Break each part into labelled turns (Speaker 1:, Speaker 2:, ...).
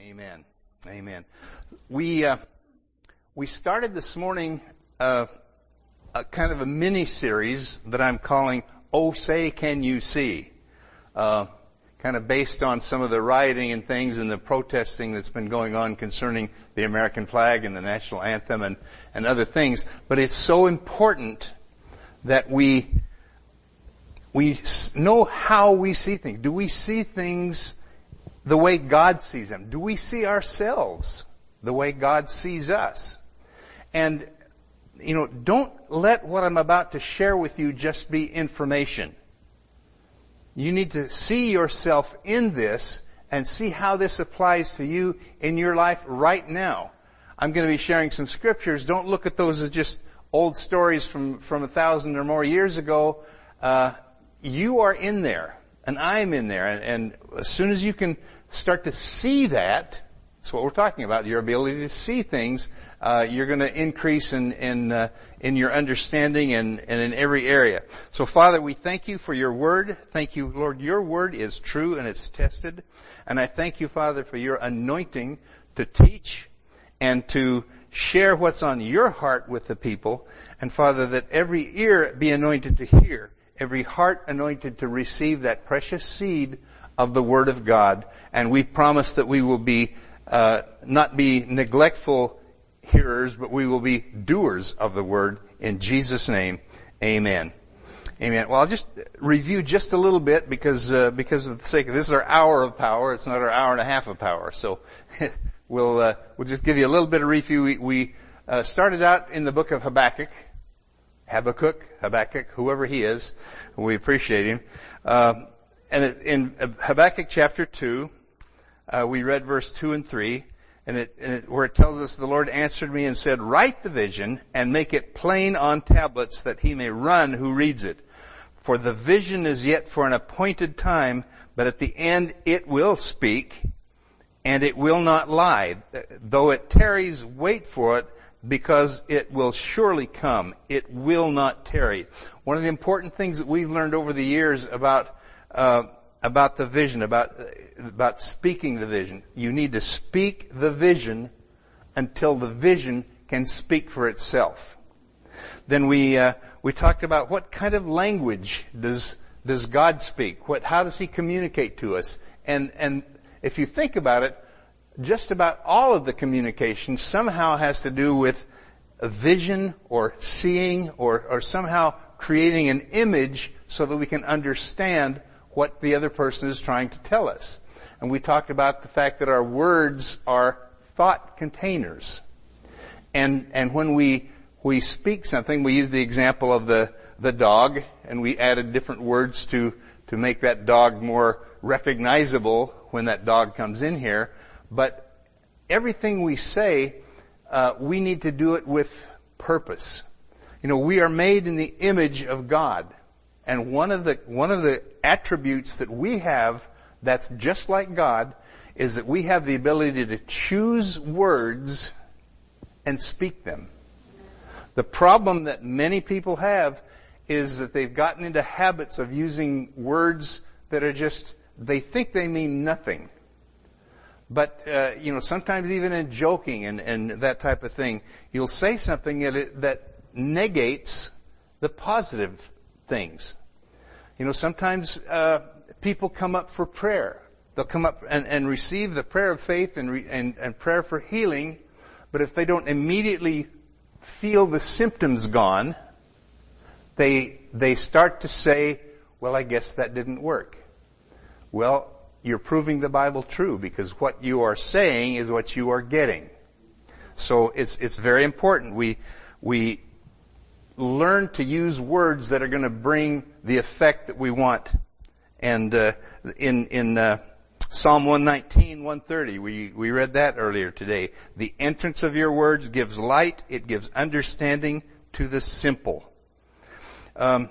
Speaker 1: Amen. Amen. We uh, we started this morning uh, a kind of a mini series that I'm calling "Oh Say Can You See," uh, kind of based on some of the rioting and things and the protesting that's been going on concerning the American flag and the national anthem and and other things. But it's so important that we we know how we see things. Do we see things the way God sees them? Do we see ourselves the way God sees us? And, you know, don't let what I'm about to share with you just be information. You need to see yourself in this and see how this applies to you in your life right now. I'm going to be sharing some scriptures. Don't look at those as just old stories from, from a thousand or more years ago. Uh, you are in there, and I'm in there, and, and as soon as you can start to see that, that's what we're talking about, your ability to see things, uh, you're going to increase in in uh, in your understanding and, and in every area. So, Father, we thank you for your word. Thank you, Lord. Your word is true and it's tested, and I thank you, Father, for your anointing to teach and to share what's on your heart with the people, and Father, that every ear be anointed to hear, every heart anointed to receive that precious seed of the Word of God, and we promise that we will be uh, not be neglectful hearers, but we will be doers of the Word. In Jesus' name, Amen. Amen. Well, I'll just review just a little bit because uh, because of the sake of this is our hour of power. It's not our hour and a half of power. So we'll uh, we'll just give you a little bit of review. We, we uh, started out in the book of Habakkuk, Habakkuk, Habakkuk, whoever he is. We appreciate him. And in Habakkuk chapter 2, uh, we read verse 2 and 3, and it, and it, where it tells us the Lord answered me and said, write the vision and make it plain on tablets that he may run who reads it. For the vision is yet for an appointed time, but at the end it will speak and it will not lie. Though it tarries, wait for it because it will surely come. It will not tarry. One of the important things that we've learned over the years about uh, about the vision, about about speaking the vision. You need to speak the vision until the vision can speak for itself. Then we uh, we talked about what kind of language does does God speak? What how does He communicate to us? And and if you think about it, just about all of the communication somehow has to do with a vision or seeing or or somehow creating an image so that we can understand what the other person is trying to tell us. And we talked about the fact that our words are thought containers. And, and when we, we speak something, we use the example of the, the dog, and we added different words to, to make that dog more recognizable when that dog comes in here. But everything we say, uh, we need to do it with purpose. You know, we are made in the image of God. And one of the, one of the attributes that we have that's just like God is that we have the ability to choose words and speak them. The problem that many people have is that they've gotten into habits of using words that are just, they think they mean nothing. But, uh, you know, sometimes even in joking and, and that type of thing, you'll say something that, that negates the positive things. You know, sometimes uh, people come up for prayer. They'll come up and, and receive the prayer of faith and, re, and, and prayer for healing, but if they don't immediately feel the symptoms gone, they they start to say, "Well, I guess that didn't work." Well, you're proving the Bible true because what you are saying is what you are getting. So it's it's very important we we learn to use words that are going to bring the effect that we want. And uh, in in uh, Psalm 119, 130, we we read that earlier today. The entrance of your words gives light; it gives understanding to the simple. Um,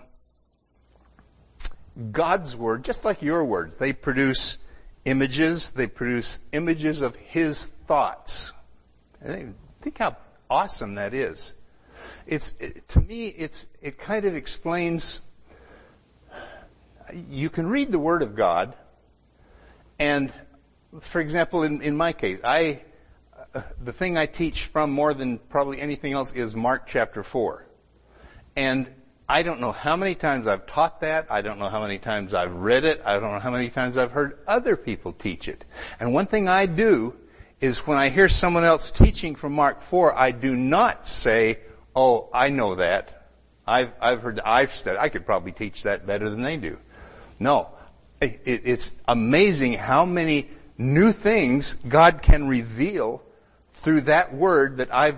Speaker 1: God's word, just like your words, they produce images. They produce images of His thoughts. Think how awesome that is it's it, to me it's it kind of explains you can read the word of God and for example, in, in my case, I, uh, the thing I teach from more than probably anything else is Mark chapter 4. And I don't know how many times I've taught that. I don't know how many times I've read it. I don't know how many times I've heard other people teach it. And one thing I do is when I hear someone else teaching from Mark 4, I do not say, oh, I know that. I've, I've heard, I've studied, I could probably teach that better than they do. No. It, it's amazing how many new things God can reveal through that word that I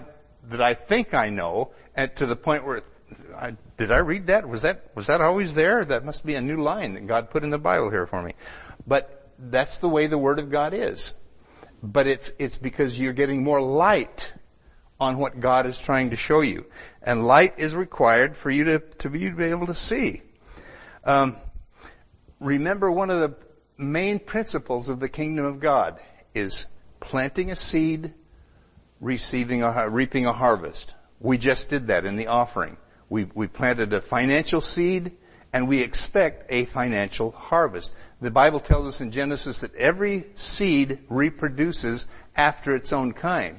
Speaker 1: that I think I know, and to the point where I, did I read that? Was that was that always there? That must be a new line that God put in the Bible here for me. But that's the way the Word of God is. But it's it's because you're getting more light on what God is trying to show you, and light is required for you to to be, to be able to see. Um, remember, one of the main principles of the kingdom of God is planting a seed, receiving a, reaping a harvest. We just did that in the offering. We, we planted a financial seed and we expect a financial harvest. The Bible tells us in Genesis that every seed reproduces after its own kind.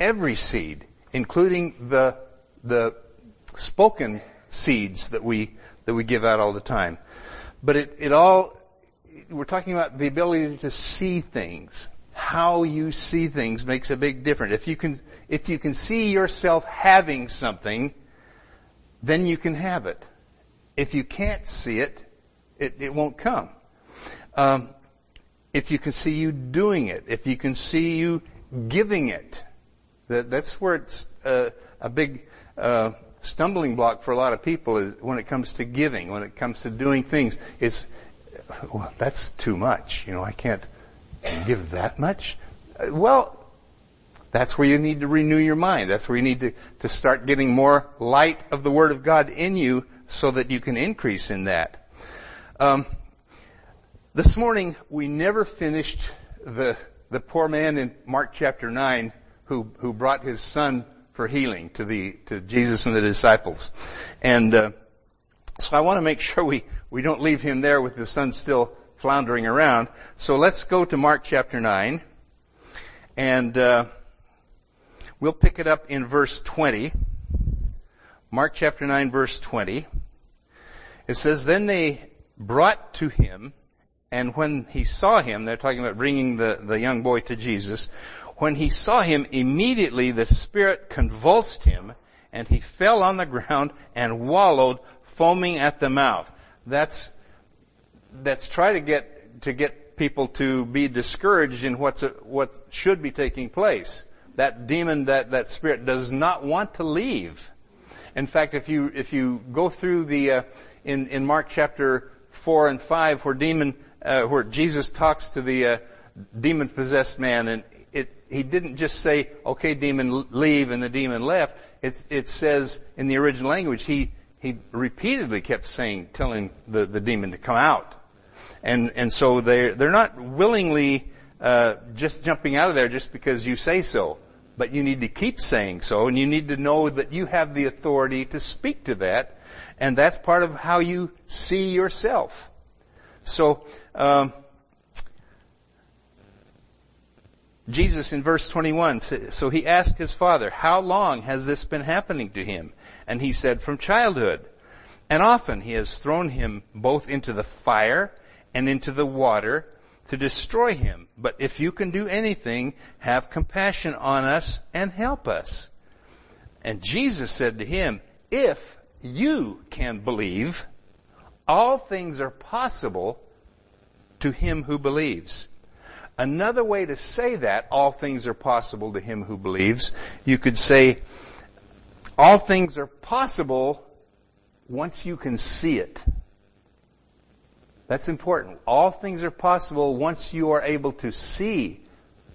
Speaker 1: Every seed, including the, the spoken seeds that we, that we give out all the time. But it, it all we're talking about the ability to see things. How you see things makes a big difference. If you can, if you can see yourself having something, then you can have it. If you can't see it, it, it won't come. Um, if you can see you doing it, if you can see you giving it, that, that's where it's uh, a big uh, stumbling block for a lot of people is when it comes to giving, when it comes to doing things. It's well, that's too much. You know, I can't give that much. Well, that's where you need to renew your mind. That's where you need to, to start getting more light of the Word of God in you so that you can increase in that. Um, this morning, we never finished the, the poor man in Mark chapter 9 who, who brought his son for healing to the, to Jesus and the disciples. And, uh, so I want to make sure we, we don't leave him there with the son still floundering around. So let's go to Mark chapter 9. And uh, we'll pick it up in verse 20. Mark chapter 9 verse 20. It says, Then they brought to him, and when he saw him, they're talking about bringing the, the young boy to Jesus, when he saw him, immediately the Spirit convulsed him, and he fell on the ground and wallowed, foaming at the mouth. That's, that's try to get, to get people to be discouraged in what's, what should be taking place. That demon, that, that spirit does not want to leave. In fact, if you, if you go through the, uh, in, in Mark chapter 4 and 5 where demon, uh, where Jesus talks to the, uh, demon possessed man and he didn't just say, okay demon leave and the demon left. It says in the original language, he, he repeatedly kept saying, telling the, the demon to come out. And, and so they're, they're not willingly, uh, just jumping out of there just because you say so. But you need to keep saying so and you need to know that you have the authority to speak to that. And that's part of how you see yourself. So, um, Jesus in verse 21, so he asked his father, how long has this been happening to him? And he said, from childhood. And often he has thrown him both into the fire and into the water to destroy him. But if you can do anything, have compassion on us and help us. And Jesus said to him, if you can believe, all things are possible to him who believes. Another way to say that, all things are possible to him who believes, you could say, all things are possible once you can see it. That's important. All things are possible once you are able to see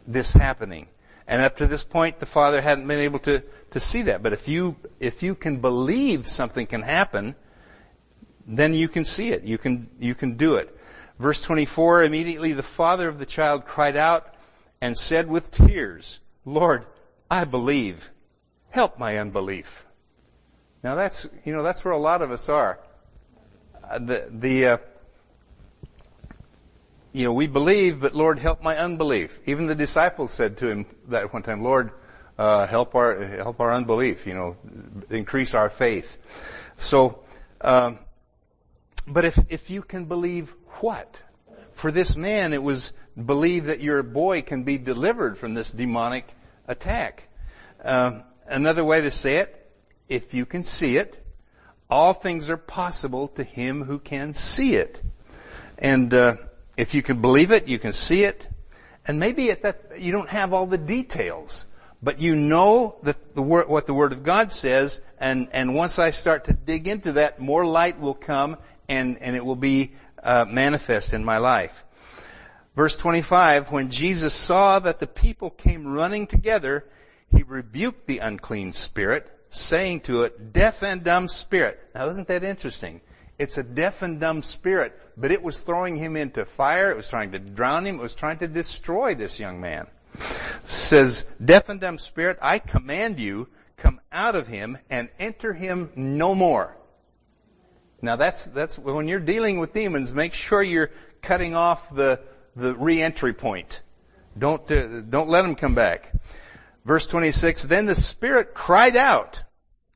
Speaker 1: this happening. And up to this point, the Father hadn't been able to, to see that. But if you, if you can believe something can happen, then you can see it. You can, you can do it. Verse 24, immediately the father of the child cried out and said with tears, Lord, I believe help my unbelief. Now that's, you know, that's where a lot of us are. Uh, the, the, uh, you know, we believe, but Lord, help my unbelief. Even the disciples said to him that one time, Lord, uh, help our help our unbelief. You know, increase our faith. So, um, but if if you can believe what? For this man, it was believed that your boy can be delivered from this demonic attack. Um, another way to say it, if you can see it, all things are possible to him who can see it. And uh, if you can believe it, you can see it, and maybe at that you don't have all the details, but you know that the word, what the Word of God says, and and once I start to dig into that, more light will come, and and it will be uh, manifest in my life. Verse 25, when Jesus saw that the people came running together, he rebuked the unclean spirit, saying to it, deaf and dumb spirit. Now isn't that interesting? It's a deaf and dumb spirit, but it was throwing him into fire, it was trying to drown him, it was trying to destroy this young man. says, deaf and dumb spirit, I command you, come out of him and enter him no more. Now that's, that's, when you're dealing with demons, make sure you're cutting off the, the re-entry point. Don't, uh, don't let them come back. Verse 26, then the spirit cried out,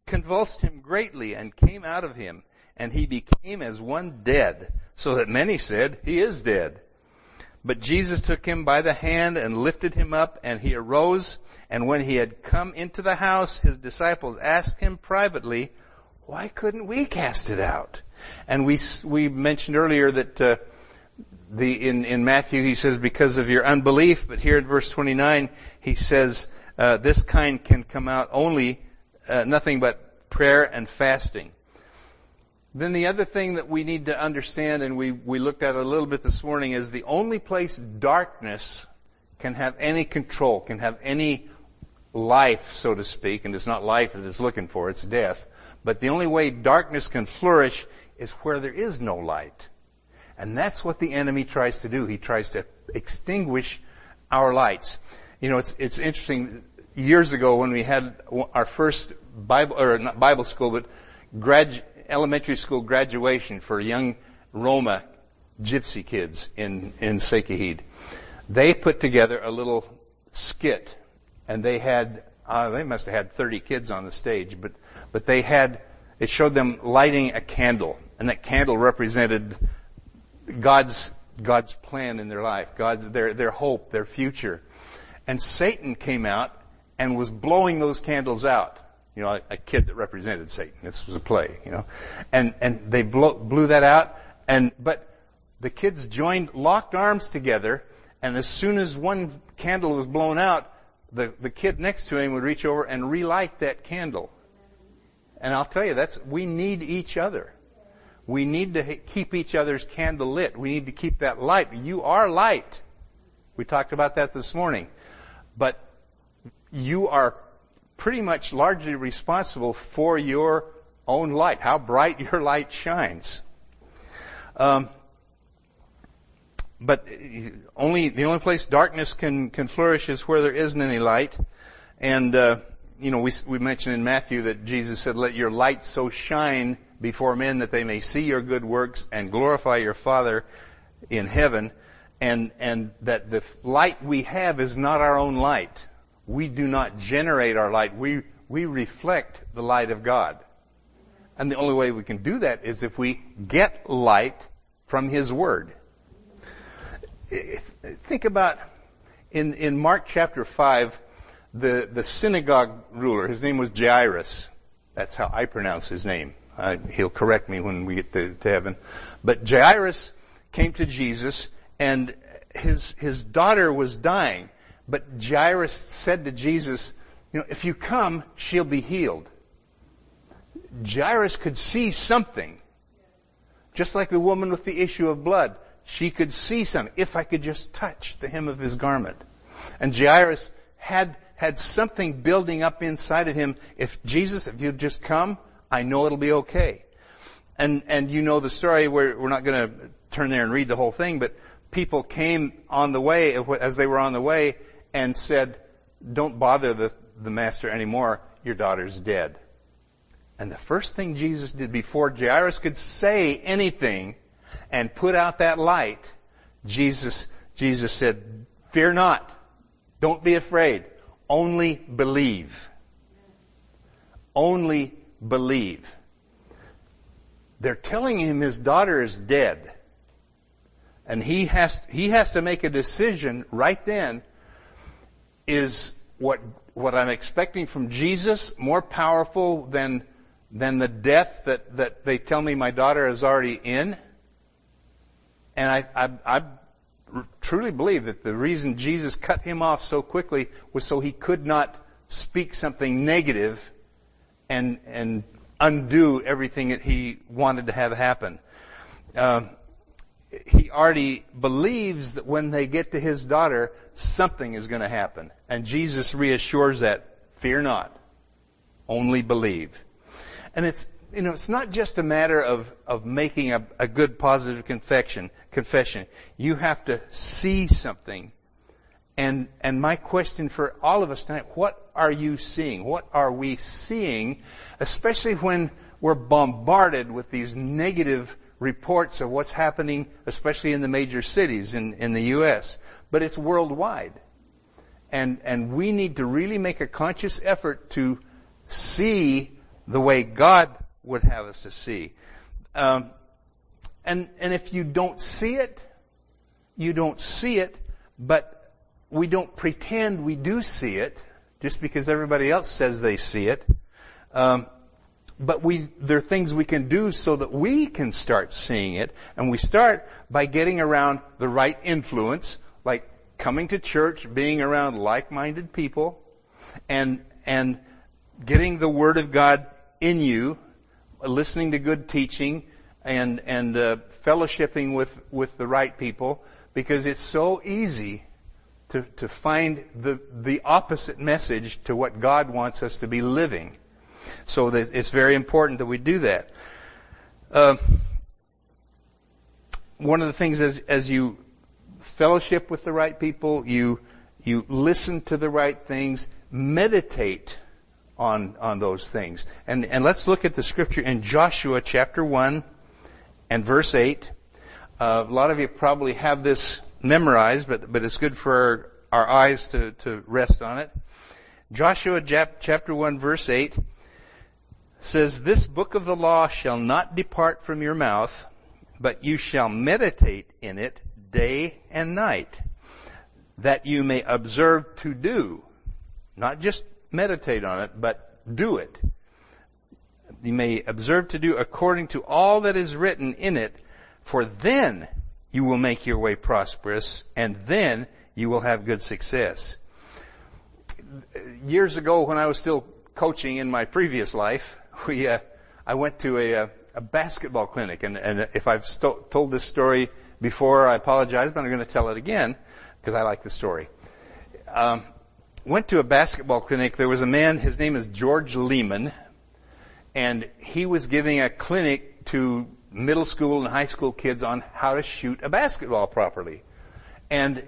Speaker 1: convulsed him greatly and came out of him and he became as one dead so that many said he is dead. But Jesus took him by the hand and lifted him up and he arose and when he had come into the house, his disciples asked him privately, why couldn't we cast it out? And we, we mentioned earlier that, uh, the in in Matthew he says because of your unbelief, but here in verse 29 he says uh, this kind can come out only uh, nothing but prayer and fasting. Then the other thing that we need to understand, and we we looked at a little bit this morning, is the only place darkness can have any control, can have any life, so to speak, and it's not life that it's looking for, it's death. But the only way darkness can flourish is where there is no light. And that's what the enemy tries to do. He tries to extinguish our lights. You know, it's, it's interesting. Years ago when we had our first Bible, or not Bible school, but grad, elementary school graduation for young Roma gypsy kids in, in Sekihid, they put together a little skit and they had, uh, they must have had 30 kids on the stage, but, but they had, it showed them lighting a candle and that candle represented God's, God's plan in their life, God's, their, their hope, their future. And Satan came out and was blowing those candles out. You know, a, a kid that represented Satan. This was a play, you know. And, and they blow, blew that out and, but the kids joined, locked arms together and as soon as one candle was blown out, the, the kid next to him would reach over and relight that candle. And I'll tell you, that's, we need each other. We need to keep each other's candle lit. We need to keep that light. You are light. We talked about that this morning. But you are pretty much largely responsible for your own light, how bright your light shines. Um, but only the only place darkness can can flourish is where there isn't any light. And uh, you know, we we mentioned in Matthew that Jesus said, "Let your light so shine before men that they may see your good works and glorify your Father in heaven. And, and that the light we have is not our own light. We do not generate our light. We, we reflect the light of God. And the only way we can do that is if we get light from His Word. Think about in, in Mark chapter 5, the, the synagogue ruler, his name was Jairus. That's how I pronounce his name. He'll correct me when we get to, to heaven. But Jairus came to Jesus and his, his daughter was dying. But Jairus said to Jesus, you know, if you come, she'll be healed. Jairus could see something. Just like the woman with the issue of blood. She could see something. If I could just touch the hem of his garment. And Jairus had, had something building up inside of him. If Jesus, if you'd just come, I know it'll be okay. And, and you know the story where we're not going to turn there and read the whole thing, but people came on the way, uh, as they were on the way, and said, don't bother the, the master anymore, your daughter's dead. And the first thing Jesus did before Jairus could say anything and put out that light, Jesus, Jesus said, fear not. Don't be afraid. Only believe. Only believe. They're telling him his daughter is dead. And he has, he has to make a decision right then. Is what, what I'm expecting from Jesus more powerful than, than the death that, that they tell me my daughter is already in? And I, I, I truly believe that the reason Jesus cut him off so quickly was so he could not speak something negative and, and undo everything that he wanted to have happen. Um, he already believes that when they get to his daughter, something is going to happen. And Jesus reassures that, fear not, only believe. And it's, you know, it's not just a matter of, of making a, a good positive confession, confession. You have to see something. And, and my question for all of us tonight, what are you seeing? What are we seeing? Especially when we're bombarded with these negative reports of what's happening, especially in the major cities in, in the U.S. But it's worldwide. And, and we need to really make a conscious effort to see the way God would have us to see. Um, and, and if you don't see it, you don't see it, but we don't pretend we do see it just because everybody else says they see it. Um, but we, there are things we can do so that we can start seeing it. And we start by getting around the right influence, like coming to church, being around like-minded people, and, and getting the Word of God in you, listening to good teaching, and, and, uh, fellowshipping with, with the right people, because it's so easy to, to find the, the opposite message to what God wants us to be living. So it's very important that we do that. Uh, one of the things is, as you fellowship with the right people, you you listen to the right things, meditate on on those things, and and let's look at the scripture in Joshua chapter one and verse eight. Uh, a lot of you probably have this memorized, but but it's good for our, our eyes to to rest on it. Joshua chapter one verse eight says, This book of the law shall not depart from your mouth, but you shall meditate in it day and night, that you may observe to do, not just meditate on it, but do it. You may observe to do according to all that is written in it, for then you will make your way prosperous, and then you will have good success. Years ago when I was still coaching in my previous life, we, uh, I went to a, uh, a basketball clinic, and, and if I've st- told this story before, I apologize, but I'm going to tell it again because I like the story. Um, went to a basketball clinic. There was a man. His name is George Lehmann, and he was giving a clinic to middle school and high school kids on how to shoot a basketball properly. And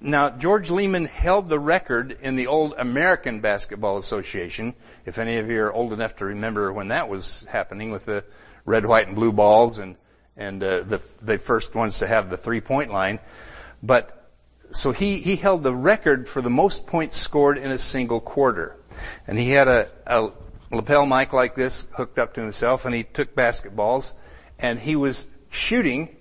Speaker 1: now, George Lehmann held the record in the old American Basketball Association. If any of you are old enough to remember when that was happening with the red, white, and blue balls and, and, uh, the, the first ones to have the three point line. But, so he, he held the record for the most points scored in a single quarter. And he had a, a lapel mic like this hooked up to himself and he took basketballs and he was shooting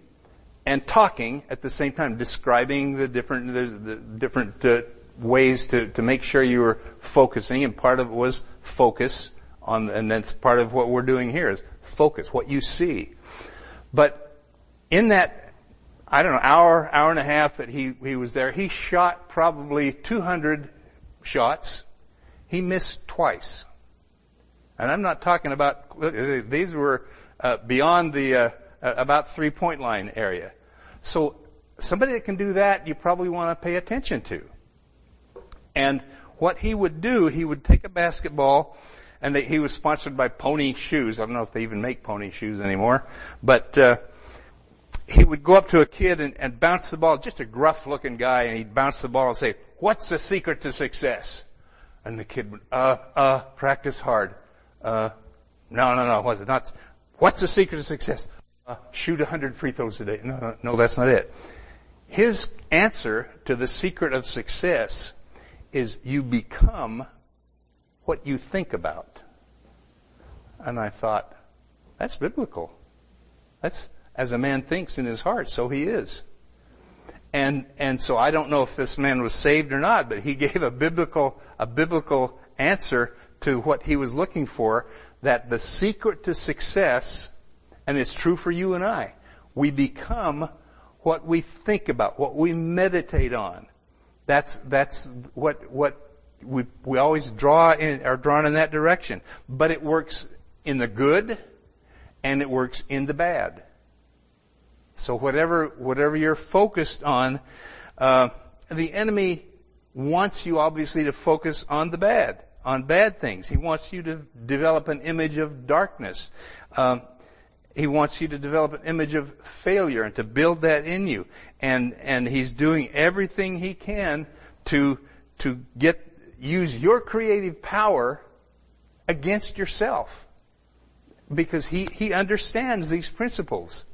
Speaker 1: and talking at the same time, describing the different, the, the different uh, ways to, to make sure you were focusing, and part of it was focus on, and that's part of what we're doing here is focus, what you see. But in that, I don't know, hour, hour and a half that he, he was there, he shot probably 200 shots. He missed twice. And I'm not talking about, these were uh, beyond the, uh, uh, about three point line area. So somebody that can do that, you probably want to pay attention to. And what he would do, he would take a basketball, and they, he was sponsored by Pony Shoes. I don't know if they even make Pony Shoes anymore, but uh, he would go up to a kid and, and bounce the ball. Just a gruff-looking guy, and he'd bounce the ball and say, "What's the secret to success?" And the kid would, "Uh, uh, practice hard." Uh, no, no, no, was it not? What's the secret to success? uh, shoot 100 free throws a day. No, no, no, that's not it. his answer to the secret of success is you become what you think about. And I thought, that's biblical. That's, as a man thinks in his heart, so he is. And, and so I don't know if this man was saved or not, but he gave a biblical, a biblical answer to what he was looking for, that the secret to success, and it's true for you and I, we become what we think about, what we meditate on. That's, that's what, what we, we always draw in, are drawn in that direction. But it works in the good, and it works in the bad. So whatever, whatever you're focused on, uh, the enemy wants you obviously to focus on the bad, on bad things. He wants you to develop an image of darkness. Um, he wants you to develop an image of failure and to build that in you. And, and he's doing everything he can to, to get, use your creative power against yourself. Because he, he understands these principles.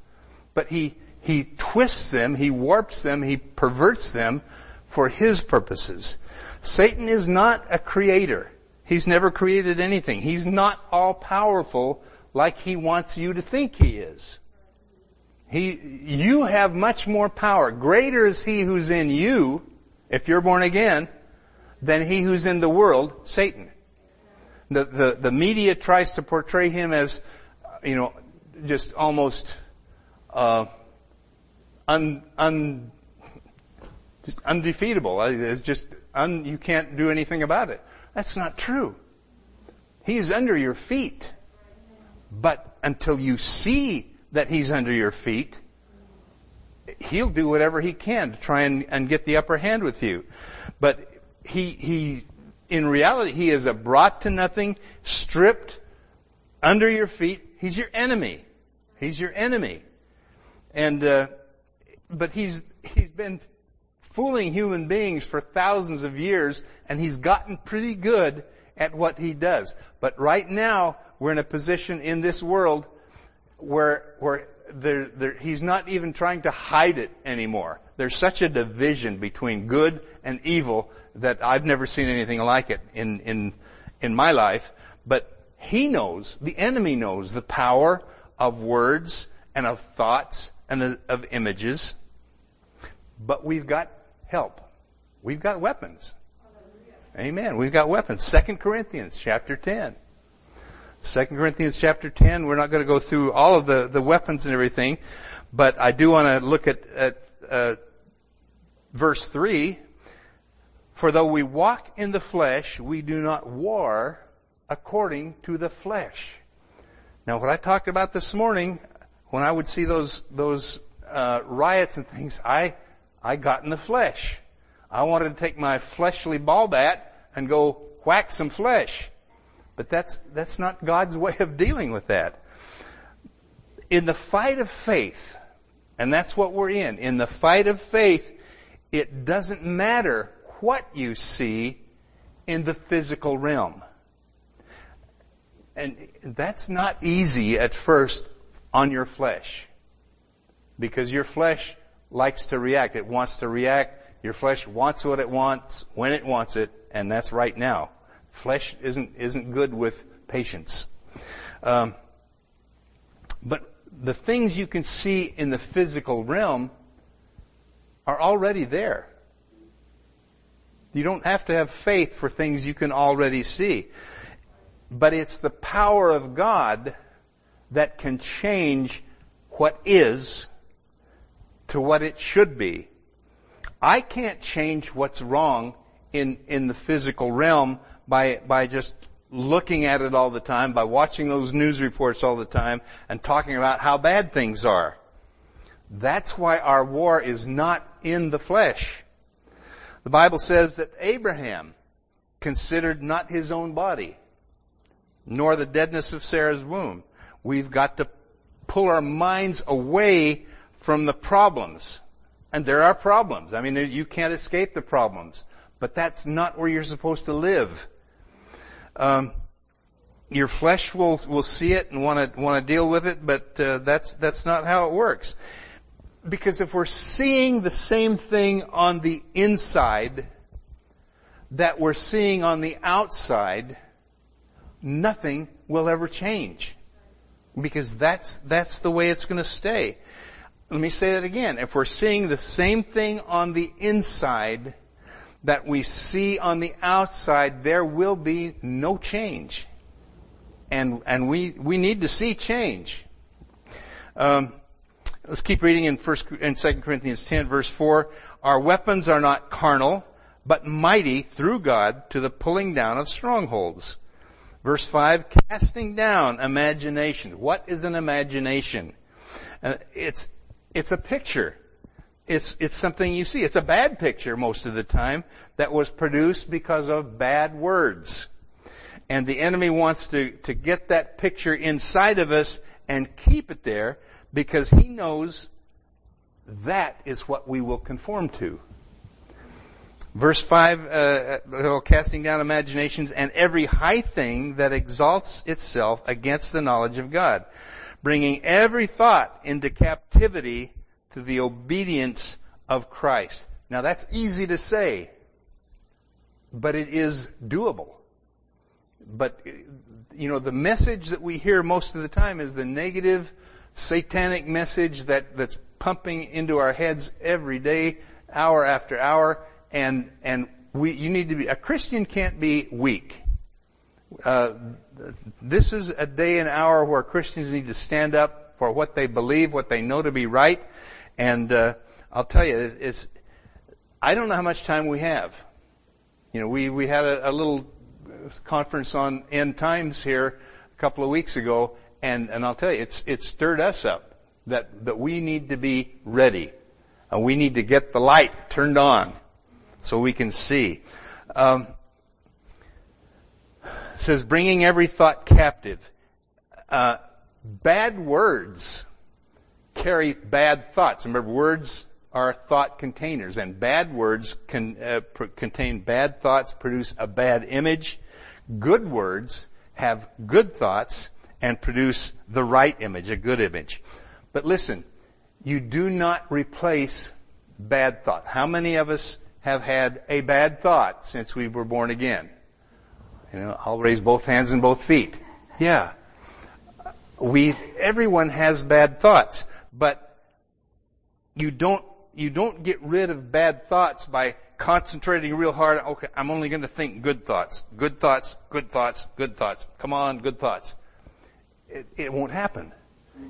Speaker 1: But he, he twists them, he warps them, he perverts them for his purposes. Satan is not a creator. He's never created anything. He's not all powerful like he wants you to think he is. He, you have much more power. Greater is he who's in you, if you're born again, than he who's in the world, Satan. The, the, the media tries to portray him as, you know, just almost, uh, un, un, just undefeatable. It's just, un, you can't do anything about it. That's not true. He is under your feet. But until you see that he's under your feet, he'll do whatever he can to try and, and get the upper hand with you. But he, he, in reality, he is a brought to nothing, stripped under your feet. He's your enemy. He's your enemy. And, uh, but he's, he's been fooling human beings for thousands of years and he's gotten pretty good at what he does. But right now, we're in a position in this world where, where he's not even trying to hide it anymore. There's such a division between good and evil that I've never seen anything like it in, in, in my life. But he knows, the enemy knows the power of words and of thoughts and of images. But we've got help. We've got weapons. Amen. We've got weapons. Second Corinthians chapter 10. Second Corinthians chapter 10, we're not going to go through all of the, the weapons and everything, but I do want to look at, at uh, verse 3. For though we walk in the flesh, we do not war according to the flesh. Now what I talked about this morning, when I would see those, those uh, riots and things, I, I got in the flesh. I wanted to take my fleshly ball bat and go whack some flesh. But that's, that's not God's way of dealing with that. In the fight of faith, and that's what we're in, in the fight of faith, it doesn't matter what you see in the physical realm. And that's not easy at first on your flesh. Because your flesh likes to react. It wants to react. Your flesh wants what it wants, when it wants it, and that's right now. Flesh isn't, isn't good with patience. Um, but the things you can see in the physical realm are already there. You don't have to have faith for things you can already see. But it's the power of God that can change what is to what it should be. I can't change what's wrong in, in the physical realm by, by just looking at it all the time, by watching those news reports all the time and talking about how bad things are. That's why our war is not in the flesh. The Bible says that Abraham considered not his own body, nor the deadness of Sarah's womb. We've got to pull our minds away from the problems. And there are problems. I mean, you can't escape the problems. But that's not where you're supposed to live. Um, your flesh will will see it and want to want to deal with it, but uh, that's that's not how it works. because if we're seeing the same thing on the inside that we're seeing on the outside, nothing will ever change. Because that's, that's the way it's gonna stay. Let me say that again. If we're seeing the same thing on the inside that we see on the outside, there will be no change. And, and we, we need to see change. Um, let's keep reading in first, in 2 Corinthians 10 verse 4. Our weapons are not carnal, but mighty through God to the pulling down of strongholds. Verse 5, casting down imagination. What is an imagination? Uh, it's, it's a picture. It's, it's something you see. It's a bad picture most of the time that was produced because of bad words. And the enemy wants to, to get that picture inside of us and keep it there because he knows that is what we will conform to. Verse 5, uh, uh, casting down imaginations and every high thing that exalts itself against the knowledge of God, bringing every thought into captivity to the obedience of Christ. Now that's easy to say, but it is doable. But, you know, the message that we hear most of the time is the negative satanic message that, that's pumping into our heads every day, hour after hour, and, and we, you need to be, a Christian can't be weak. Uh, this is a day and hour where Christians need to stand up for what they believe, what they know to be right, and uh, I'll tell you, it's, I don't know how much time we have. You know, we we had a, a little conference on end times here a couple of weeks ago, and and I'll tell you, it's it stirred us up that that we need to be ready, and we need to get the light turned on so we can see. Um, says bringing every thought captive. Uh, bad words carry bad thoughts. Remember, words are thought containers, and bad words can uh, pr- contain bad thoughts, produce a bad image. Good words have good thoughts and produce the right image, a good image. But listen, you do not replace bad thought. How many of us have had a bad thought since we were born again? You know, I'll raise both hands and both feet. Yeah. We, everyone has bad thoughts. But you don't, you don't get rid of bad thoughts by concentrating real hard. Okay, I'm only going to think good thoughts. Good thoughts, good thoughts, good thoughts. Come on, good thoughts. It, it won't happen.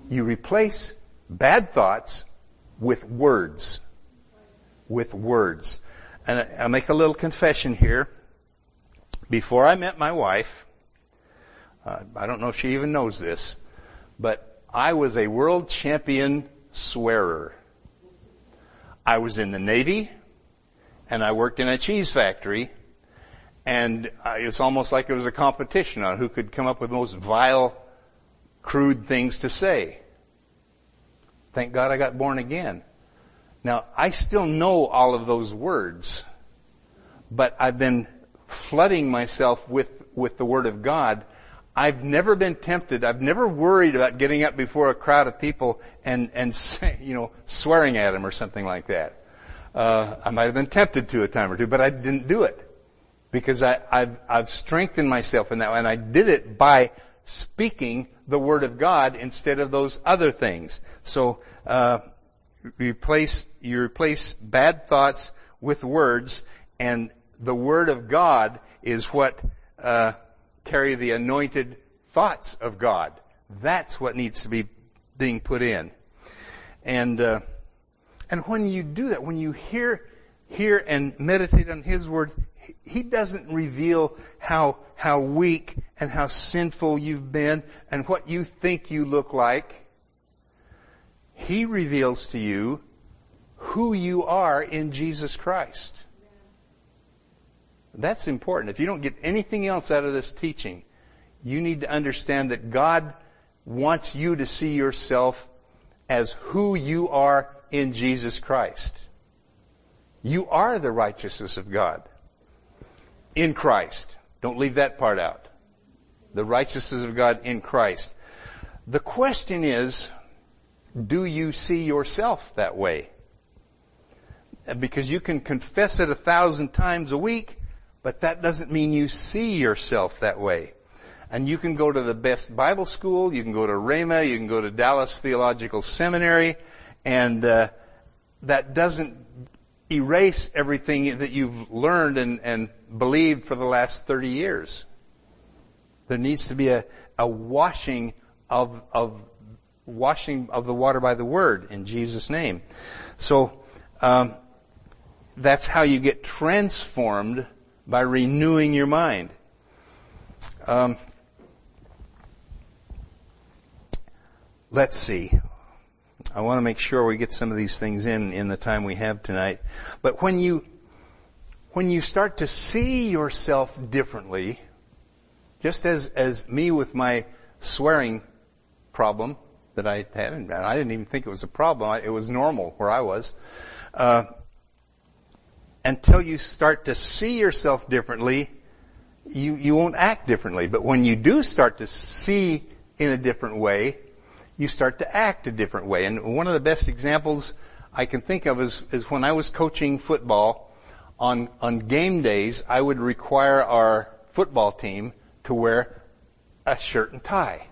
Speaker 1: You replace bad thoughts with words. With words. And I'll make a little confession here. Before I met my wife, uh, I don't know if she even knows this, but I was a world champion swearer. I was in the Navy and I worked in a cheese factory and it's almost like it was a competition on who could come up with the most vile, crude things to say. Thank God I got born again. Now, I still know all of those words, but I've been flooding myself with, with the Word of God I've never been tempted. I've never worried about getting up before a crowd of people and, and you know, swearing at them or something like that. Uh, I might have been tempted to a time or two, but I didn't do it because I, I've, I've strengthened myself in that, and I did it by speaking the word of God instead of those other things. So uh, replace you replace bad thoughts with words, and the word of God is what uh, carry the anointed thoughts of God. That's what needs to be being put in. And uh, and when you do that, when you hear hear and meditate on His word, He doesn't reveal how how weak and how sinful you've been and what you think you look like. He reveals to you who you are in Jesus Christ. That's important. If you don't get anything else out of this teaching, you need to understand that God wants you to see yourself as who you are in Jesus Christ. You are the righteousness of God in Christ. Don't leave that part out. The righteousness of God in Christ. The question is, do you see yourself that way? Because you can confess it a thousand times a week, but that doesn't mean you see yourself that way. And you can go to the best Bible school, you can go to Rhema, you can go to Dallas Theological Seminary, and uh, that doesn't erase everything that you've learned and, and believed for the last 30 years. There needs to be a, a washing of, of washing of the water by the word in Jesus' name. So um, that's how you get transformed by renewing your mind. Um, let's see. I want to make sure we get some of these things in in the time we have tonight. But when you when you start to see yourself differently, just as as me with my swearing problem that I had, and I didn't even think it was a problem. It was normal where I was. Uh, until you start to see yourself differently, you you won't act differently. But when you do start to see in a different way, you start to act a different way. And one of the best examples I can think of is, is when I was coaching football on, on game days, I would require our football team to wear a shirt and tie.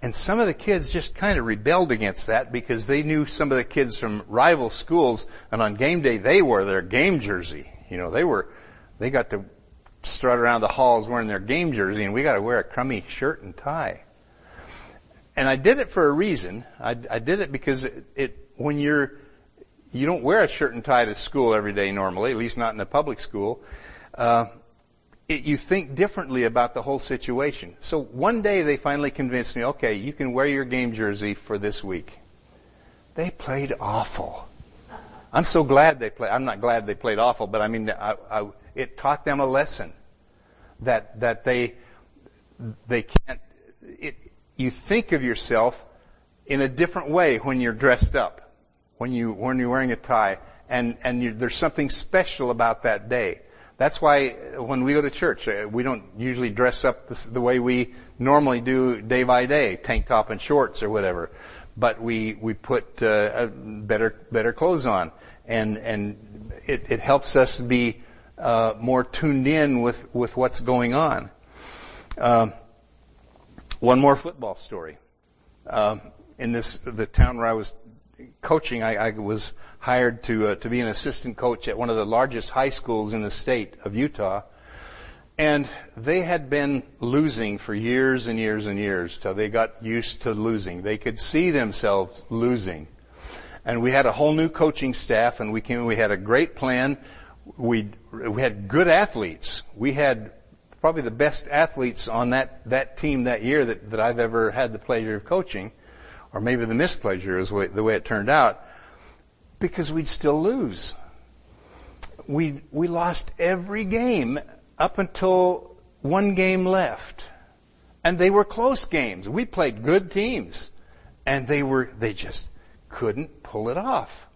Speaker 1: And some of the kids just kind of rebelled against that because they knew some of the kids from rival schools and on game day they wore their game jersey. You know, they were, they got to strut around the halls wearing their game jersey and we got to wear a crummy shirt and tie and I did it for a reason. I, I did it because it, it, when you're, you don't wear a shirt and tie to school every day normally, at least not in a public school. Uh, it, you think differently about the whole situation. So one day they finally convinced me, okay, you can wear your game jersey for this week. They played awful. I'm so glad they played. I'm not glad they played awful, but I mean, I, I, it taught them a lesson that that they they can't. It, you think of yourself in a different way when you're dressed up, when you when you're wearing a tie, and and you, there's something special about that day. That's why when we go to church, uh, we don't usually dress up the, way we normally do day by day, tank top and shorts or whatever. But we we put uh, better better clothes on, and and it, it helps us be uh, more tuned in with with what's going on. Um, one more football story. Um, in this, the town where I was coaching, I, I was hired to uh, to be an assistant coach at one of the largest high schools in the state of Utah, and they had been losing for years and years and years till they got used to losing. They could see themselves losing, and we had a whole new coaching staff, and we came. We had a great plan. We we had good athletes. We had probably the best athletes on that, that team that year that, that I've ever had the pleasure of coaching, or maybe the mispleasure is the way, the way it turned out, because we'd still lose. We, we lost every game up until one game left. And they were close games. We played good teams. And they were, they just couldn't pull it off.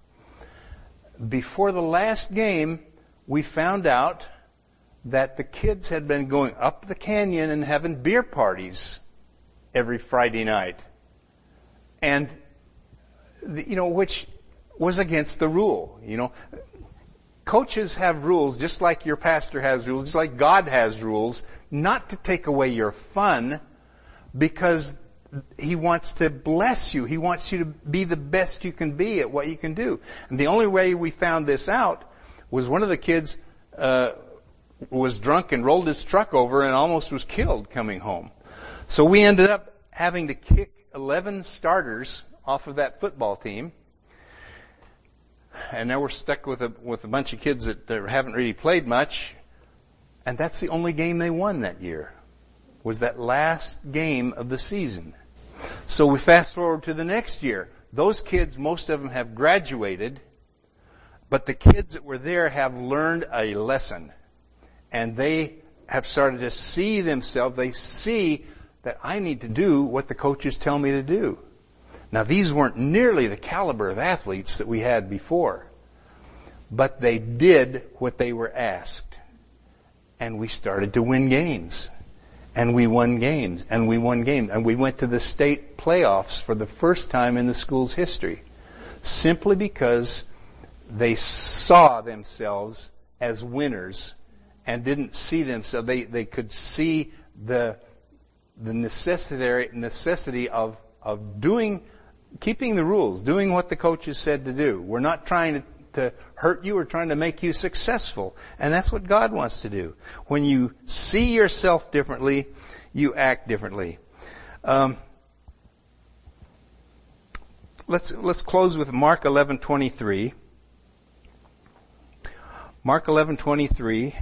Speaker 1: Before the last game, we found out that the kids had been going up the canyon and having beer parties every Friday night. And, you know, which was against the rule, you know. Coaches have rules just like your pastor has rules, just like God has rules, not to take away your fun because he wants to bless you. He wants you to be the best you can be at what you can do. And the only way we found this out was one of the kids uh, was drunk and rolled his truck over and almost was killed coming home. So we ended up having to kick 11 starters off of that football team. And now we're stuck with a, with a bunch of kids that, that haven't really played much. And that's the only game they won that year. Was that last game of the season. So we fast forward to the next year. Those kids, most of them have graduated, but the kids that were there have learned a lesson and they have started to see themselves, they see that I need to do what the coaches tell me to do. Now these weren't nearly the caliber of athletes that we had before, but they did what they were asked. And we started to win games. And we won games, and we won games, and we went to the state playoffs for the first time in the school's history. Simply because they saw themselves as winners and didn't see themselves, they, they could see the, the necessity, necessity of, of doing, keeping the rules, doing what the coaches said to do. We're not trying to, to hurt you, we're trying to make you successful. And that's what God wants to do. When you see yourself differently, you act differently. Um, let's let's close with Mark 11:23. Mark 11:23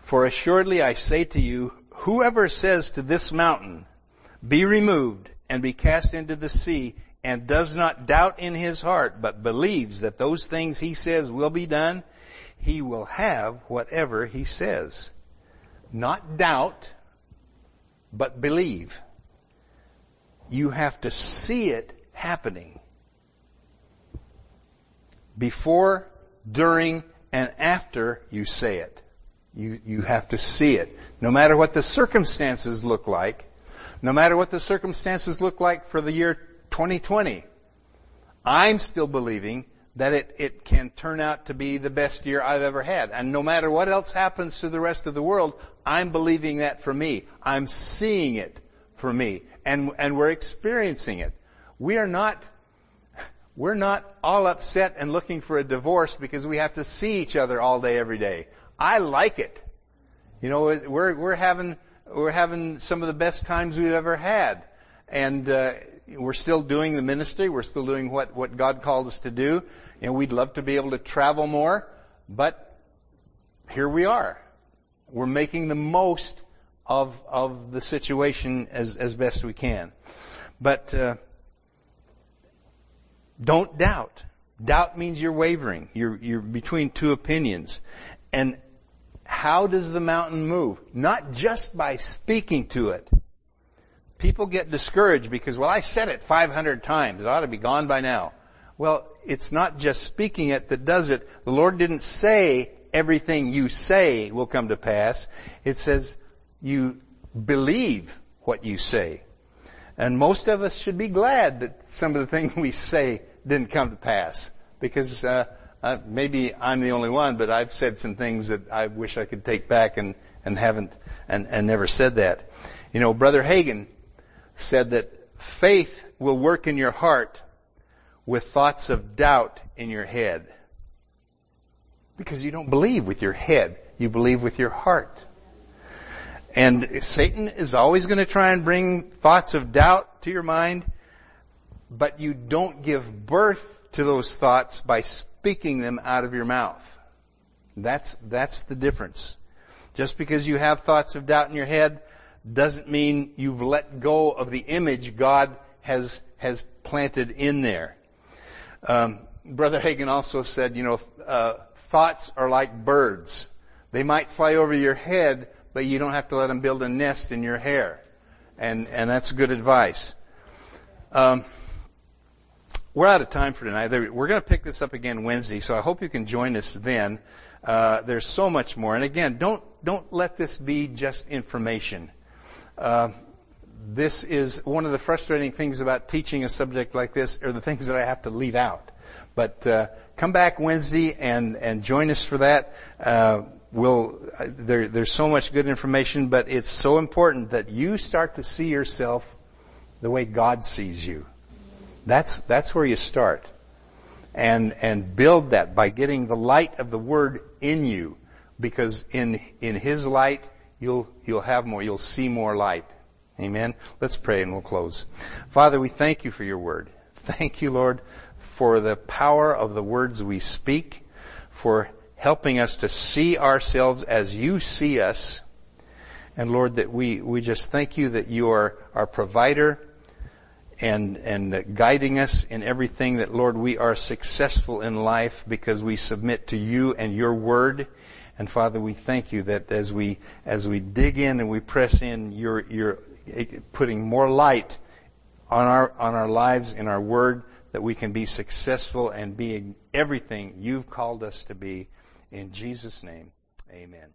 Speaker 1: For assuredly I say to you whoever says to this mountain be removed and be cast into the sea and does not doubt in his heart but believes that those things he says will be done he will have whatever he says not doubt but believe you have to see it happening before during and after you say it. You, you have to see it. No matter what the circumstances look like, no matter what the circumstances look like for the year 2020, I'm still believing that it, it can turn out to be the best year I've ever had. And no matter what else happens to the rest of the world, I'm believing that for me. I'm seeing it for me. And, and we're experiencing it. We are not we're not all upset and looking for a divorce because we have to see each other all day, every day. I like it. You know, we're, we're having, we're having some of the best times we've ever had. And, uh, we're still doing the ministry. We're still doing what, what God called us to do. And we'd love to be able to travel more, but here we are. We're making the most of, of the situation as, as best we can. But, uh, don't doubt. Doubt means you're wavering. You're, you're between two opinions. And how does the mountain move? Not just by speaking to it. People get discouraged because, well, I said it 500 times. It ought to be gone by now. Well, it's not just speaking it that does it. The Lord didn't say everything you say will come to pass. It says you believe what you say. And most of us should be glad that some of the things we say didn't come to pass because uh, uh, maybe I'm the only one, but I've said some things that I wish I could take back and and haven't and and never said that. You know, Brother Hagin said that faith will work in your heart with thoughts of doubt in your head. Because you don't believe with your head, you believe with your heart. And Satan is always going to try and bring thoughts of doubt to your mind but you don't give birth to those thoughts by speaking them out of your mouth. That's, that's the difference. Just because you have thoughts of doubt in your head doesn't mean you've let go of the image God has, has planted in there. Um, Brother Hagin also said, you know, uh, thoughts are like birds. They might fly over your head, but you don't have to let them build a nest in your hair. And, and that's good advice. Um, we're out of time for tonight. We're going to pick this up again Wednesday, so I hope you can join us then. Uh, there's so much more, and again, don't don't let this be just information. Uh, this is one of the frustrating things about teaching a subject like this, are the things that I have to leave out. But uh, come back Wednesday and and join us for that. Uh, we'll there, there's so much good information, but it's so important that you start to see yourself the way God sees you. That's, that's where you start. And, and build that by getting the light of the Word in you. Because in, in His light, you'll, you'll have more, you'll see more light. Amen. Let's pray and we'll close. Father, we thank you for your Word. Thank you, Lord, for the power of the words we speak, for helping us to see ourselves as you see us. And Lord, that we, we just thank you that you are our provider, and, and guiding us in everything that Lord, we are successful in life because we submit to you and your word. And Father, we thank you that as we, as we dig in and we press in, you're, you're putting more light on our, on our lives in our word that we can be successful and be everything you've called us to be. In Jesus' name, amen.